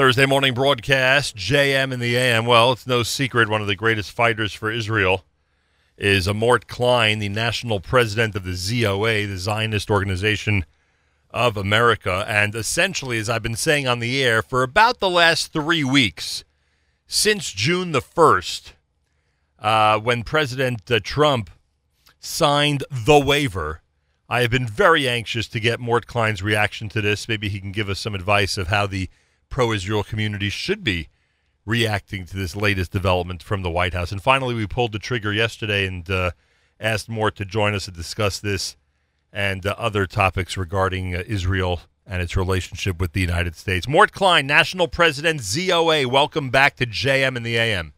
Thursday morning broadcast, JM in the AM. Well, it's no secret one of the greatest fighters for Israel is Mort Klein, the national president of the ZOA, the Zionist Organization of America. And essentially, as I've been saying on the air, for about the last three weeks, since June the 1st, uh, when President uh, Trump signed the waiver, I have been very anxious to get Mort Klein's reaction to this. Maybe he can give us some advice of how the pro Israel community should be reacting to this latest development from the White House. And finally, we pulled the trigger yesterday and uh, asked Mort to join us to discuss this and uh, other topics regarding uh, Israel and its relationship with the United States. Mort Klein, National President, ZOA, welcome back to JM and the AM.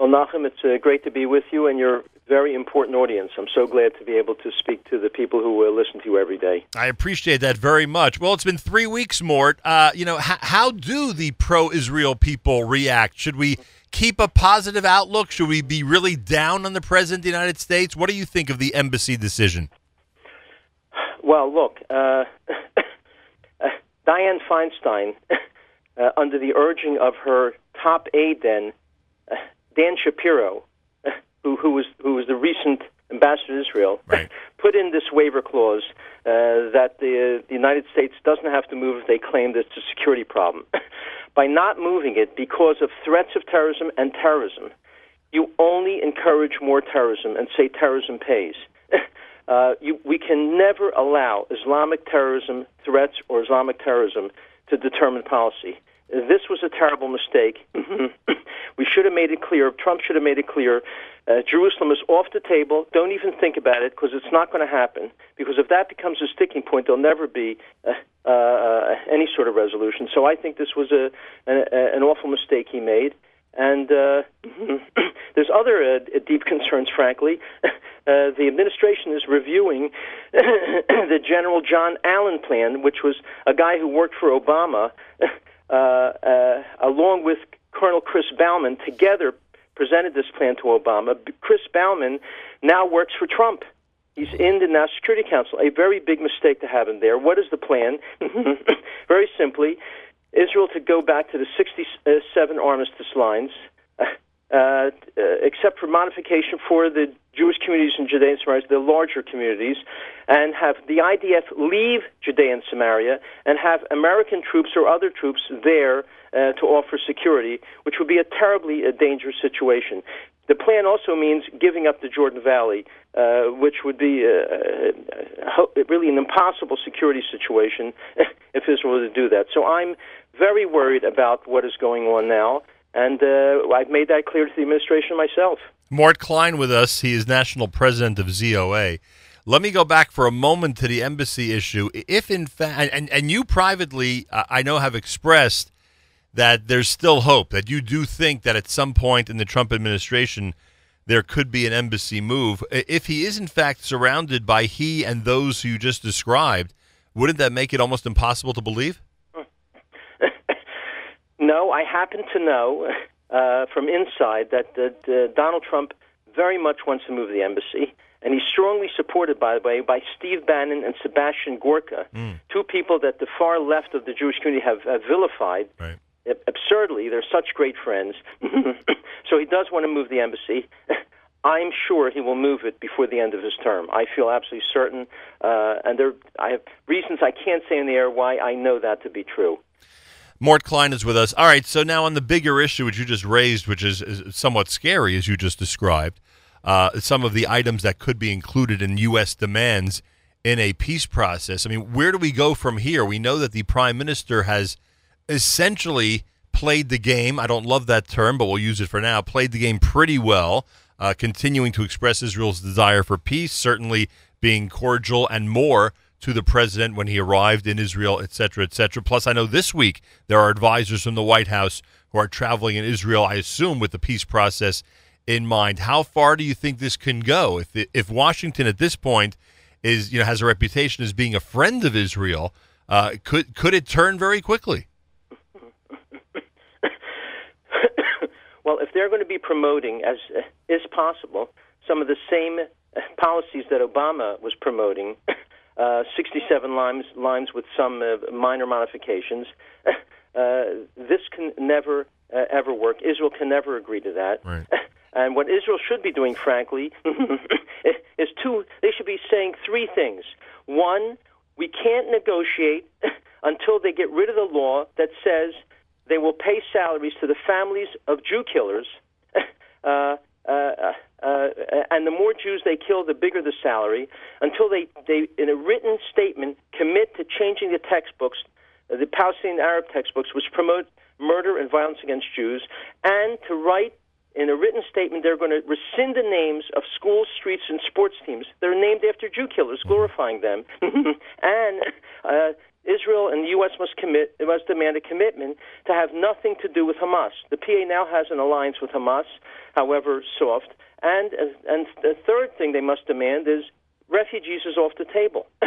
Well, Nachum, it's uh, great to be with you and your very important audience. I'm so glad to be able to speak to the people who uh, listen to you every day. I appreciate that very much. Well, it's been three weeks, Mort. Uh, you know, h- how do the pro-Israel people react? Should we keep a positive outlook? Should we be really down on the president of the United States? What do you think of the embassy decision? Well, look, uh, Dianne Feinstein, uh, under the urging of her top aide, then Dan Shapiro, who, who was who was the recent ambassador to Israel, right. put in this waiver clause uh, that the, the United States doesn't have to move if they claim that it's a security problem. By not moving it because of threats of terrorism and terrorism, you only encourage more terrorism and say terrorism pays. uh, you, we can never allow Islamic terrorism threats or Islamic terrorism to determine policy. This was a terrible mistake. we should have made it clear. Trump should have made it clear. Uh, Jerusalem is off the table. Don't even think about it because it's not going to happen. Because if that becomes a sticking point, there'll never be uh, uh, any sort of resolution. So I think this was a, an, an awful mistake he made. And uh, there's other uh, deep concerns, frankly. Uh, the administration is reviewing the General John Allen plan, which was a guy who worked for Obama uh, uh, Uh, uh, along with Colonel Kris Bauman, together presented this plan to Obama. Kris Bauman now works for Trump. He's in the National Security Council. A very big mistake to have him there. What is the plan? very simply, Israel to go back to the 67 armistice lines, uh, uh, except for modification for the Jewish communities in Judea and Samaria, the larger communities, and have the IDF leave Judea and Samaria and have American troops or other troops there uh, to offer security, which would be a terribly uh, dangerous situation. The plan also means giving up the Jordan Valley, uh, which would be uh, uh, really an impossible security situation if Israel were to do that. So I'm very worried about what is going on now, and uh, I've made that clear to the administration myself. Mort Klein with us. He is national president of ZOA. Let me go back for a moment to the embassy issue. If in fact, and, and you privately, uh, I know, have expressed that there's still hope, that you do think that at some point in the Trump administration there could be an embassy move. If he is in fact surrounded by he and those who you just described, wouldn't that make it almost impossible to believe? No, I happen to know uh, from inside that, uh, Donald Trump very much wants to move the embassy. And he's strongly supported, by the way, by Steve Bannon and Sebastian Gorka, mm. two people that the far left of the Jewish community have, have vilified. Right. Absurdly, they're such great friends. so he does want to move the embassy. I'm sure he will move it before the end of his term. I feel absolutely certain, uh, and there I have reasons I can't say in the air why I know that to be true. Mort Klein is with us. All right, so now on the bigger issue which you just raised, which is, is somewhat scary as you just described, uh, some of the items that could be included in U.S. demands in a peace process. I mean, where do we go from here? We know that the prime minister has essentially played the game. I don't love that term, but we'll use it for now. Played the game pretty well, uh, continuing to express Israel's desire for peace, certainly being cordial and more to the president when he arrived in Israel, et cetera, et cetera. Plus, I know this week there are advisors from the White House who are traveling in Israel, I assume, with the peace process in mind. How far do you think this can go? If if Washington at this point is you know has a reputation as being a friend of Israel, uh, could could it turn very quickly? well, if they're going to be promoting, as is possible, some of the same policies that Obama was promoting uh, 67 lines, lines with some uh, minor modifications. Uh, this can never uh, ever work. Israel can never agree to that. Right. And what Israel should be doing, frankly, is two. They should be saying three things. One, we can't negotiate until they get rid of the law that says they will pay salaries to the families of Jew killers. And the more Jews they kill, the bigger the salary. Until they, they, in a written statement, commit to changing the textbooks, uh, the Palestinian Arab textbooks, which promote murder and violence against Jews, and to write in a written statement they're going to rescind the names of schools, streets, and sports teams. They're named after Jew killers, glorifying them. and uh, Israel and the U.S. must commit, must demand a commitment to have nothing to do with Hamas. The PA now has an alliance with Hamas, however soft. And and the third thing they must demand is refugees is off the table.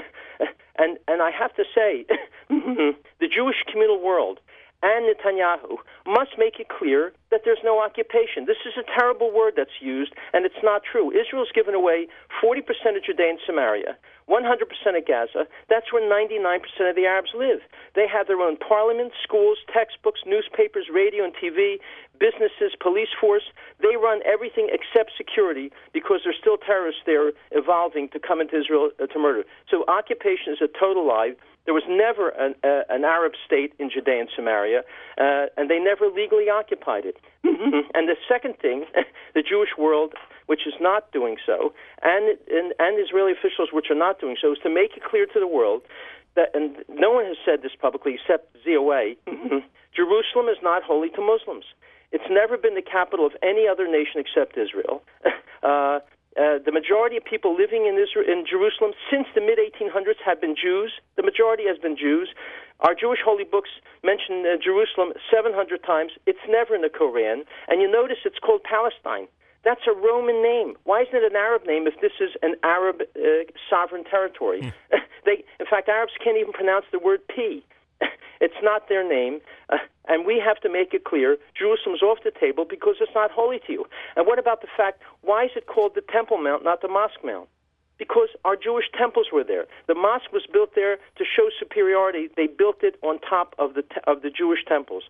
and and I have to say, the Jewish communal world and Netanyahu must make it clear that there's no occupation. This is a terrible word that's used, and it's not true. Israel's given away 40% of Judea and Samaria, 100% of Gaza. That's where 99% of the Arabs live. They have their own parliament, schools, textbooks, newspapers, radio and TV, businesses, police force. They run everything except security because there's still terrorists there evolving to come into Israel uh, to murder. So occupation is a total lie. There was never an, uh, an Arab state in Judea and Samaria, uh, and they never legally occupied it. and the second thing, the Jewish world, which is not doing so, and, and, and Israeli officials, which are not doing so, is to make it clear to the world that, and no one has said this publicly except ZOA, Jerusalem is not holy to Muslims. It's never been the capital of any other nation except Israel. Uh, uh, the majority of people living in Israel, in Jerusalem since the mid 1800s have been Jews. The majority has been Jews. Our Jewish holy books mention uh, Jerusalem 700 times. It's never in the Koran, and you notice it's called Palestine. That's a Roman name. Why isn't it an Arab name if this is an Arab uh, sovereign territory? Mm. they, in fact, Arabs can't even pronounce the word P. it's not their name. Uh, and we have to make it clear Jerusalem's off the table because it's not holy to you. And what about the fact, why is it called the Temple Mount, not the Mosque Mount? Because our Jewish temples were there. The mosque was built there to show superiority. They built it on top of the, te- of the Jewish temples.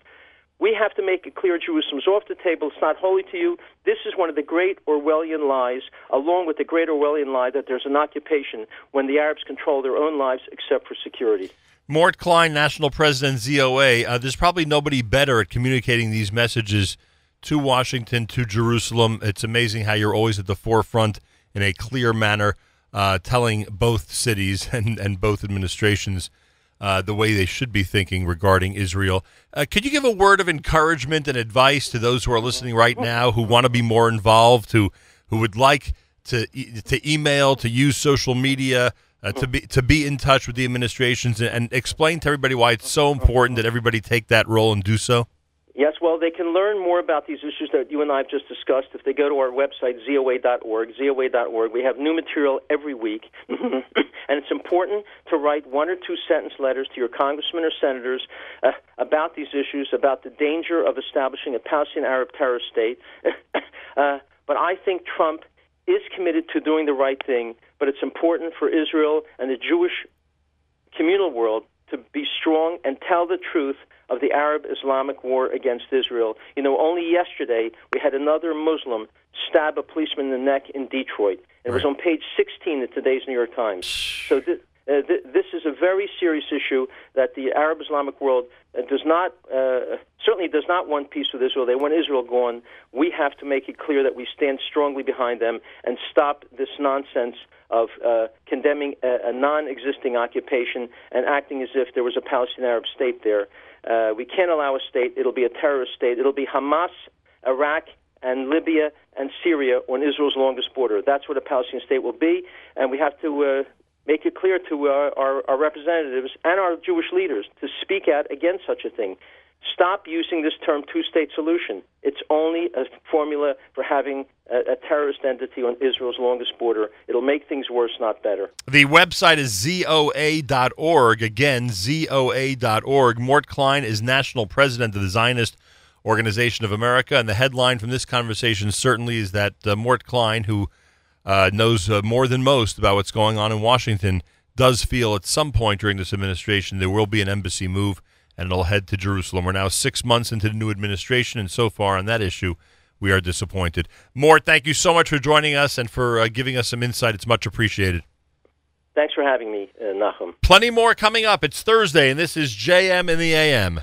We have to make it clear Jerusalem's off the table. It's not holy to you. This is one of the great Orwellian lies, along with the great Orwellian lie that there's an occupation when the Arabs control their own lives except for security. Mort Klein, National President, ZOA. Uh, there's probably nobody better at communicating these messages to Washington, to Jerusalem. It's amazing how you're always at the forefront in a clear manner, uh, telling both cities and, and both administrations uh, the way they should be thinking regarding Israel. Uh, could you give a word of encouragement and advice to those who are listening right now who want to be more involved, who who would like to to email, to use social media? uh, to be to be in touch with the administrations and, and, explain to everybody why it's so important that everybody take that role and do so? Yes, well, they can learn more about these issues that you and I have just discussed if they go to our website, zoa.org, zoa.org. We have new material every week, and it's important to write one or two sentence letters to your congressmen or senators uh, about these issues, about the danger of establishing a Palestinian Arab terrorist state. uh, but I think Trump is committed to doing the right thing but it's important for Israel and the Jewish communal world to be strong and tell the truth of the Arab Islamic war against Israel. You know, only yesterday we had another Muslim stab a policeman in the neck in Detroit. It right. was on page 16 of today's New York Times. So th- uh, th- this is a very serious issue that the Arab Islamic world uh, does not, uh, certainly does not want peace with Israel. They want Israel gone. We have to make it clear that we stand strongly behind them and stop this nonsense of uh, condemning a, a non-existing occupation and acting as if there was a Palestinian Arab state there. We can't allow a state. It'll be a terrorist state. It'll be Hamas, Iraq, and Libya and Syria on Israel's longest border. That's what a Palestinian state will be, and we have to uh, make it clear to uh, our, our representatives and our Jewish leaders to speak out against such a thing. Stop using this term two state solution. It's only a formula for having a, a, terrorist entity on Israel's longest border. It'll make things worse, not better. The website is zoa.org. Again, zoa.org. Mort Klein is national president of the Zionist Organization of America. And the headline from this conversation certainly is that uh, Mort Klein, who uh, knows uh, more than most about what's going on in Washington, does feel at some point during this administration there will be an embassy move and it'll head to Jerusalem. We're now six months into the new administration, and so far on that issue, we are disappointed. Mort, thank you so much for joining us and for uh, giving us some insight. It's much appreciated. Thanks for having me, uh, Nachum. Plenty more coming up. It's Thursday, and this is JM in the AM.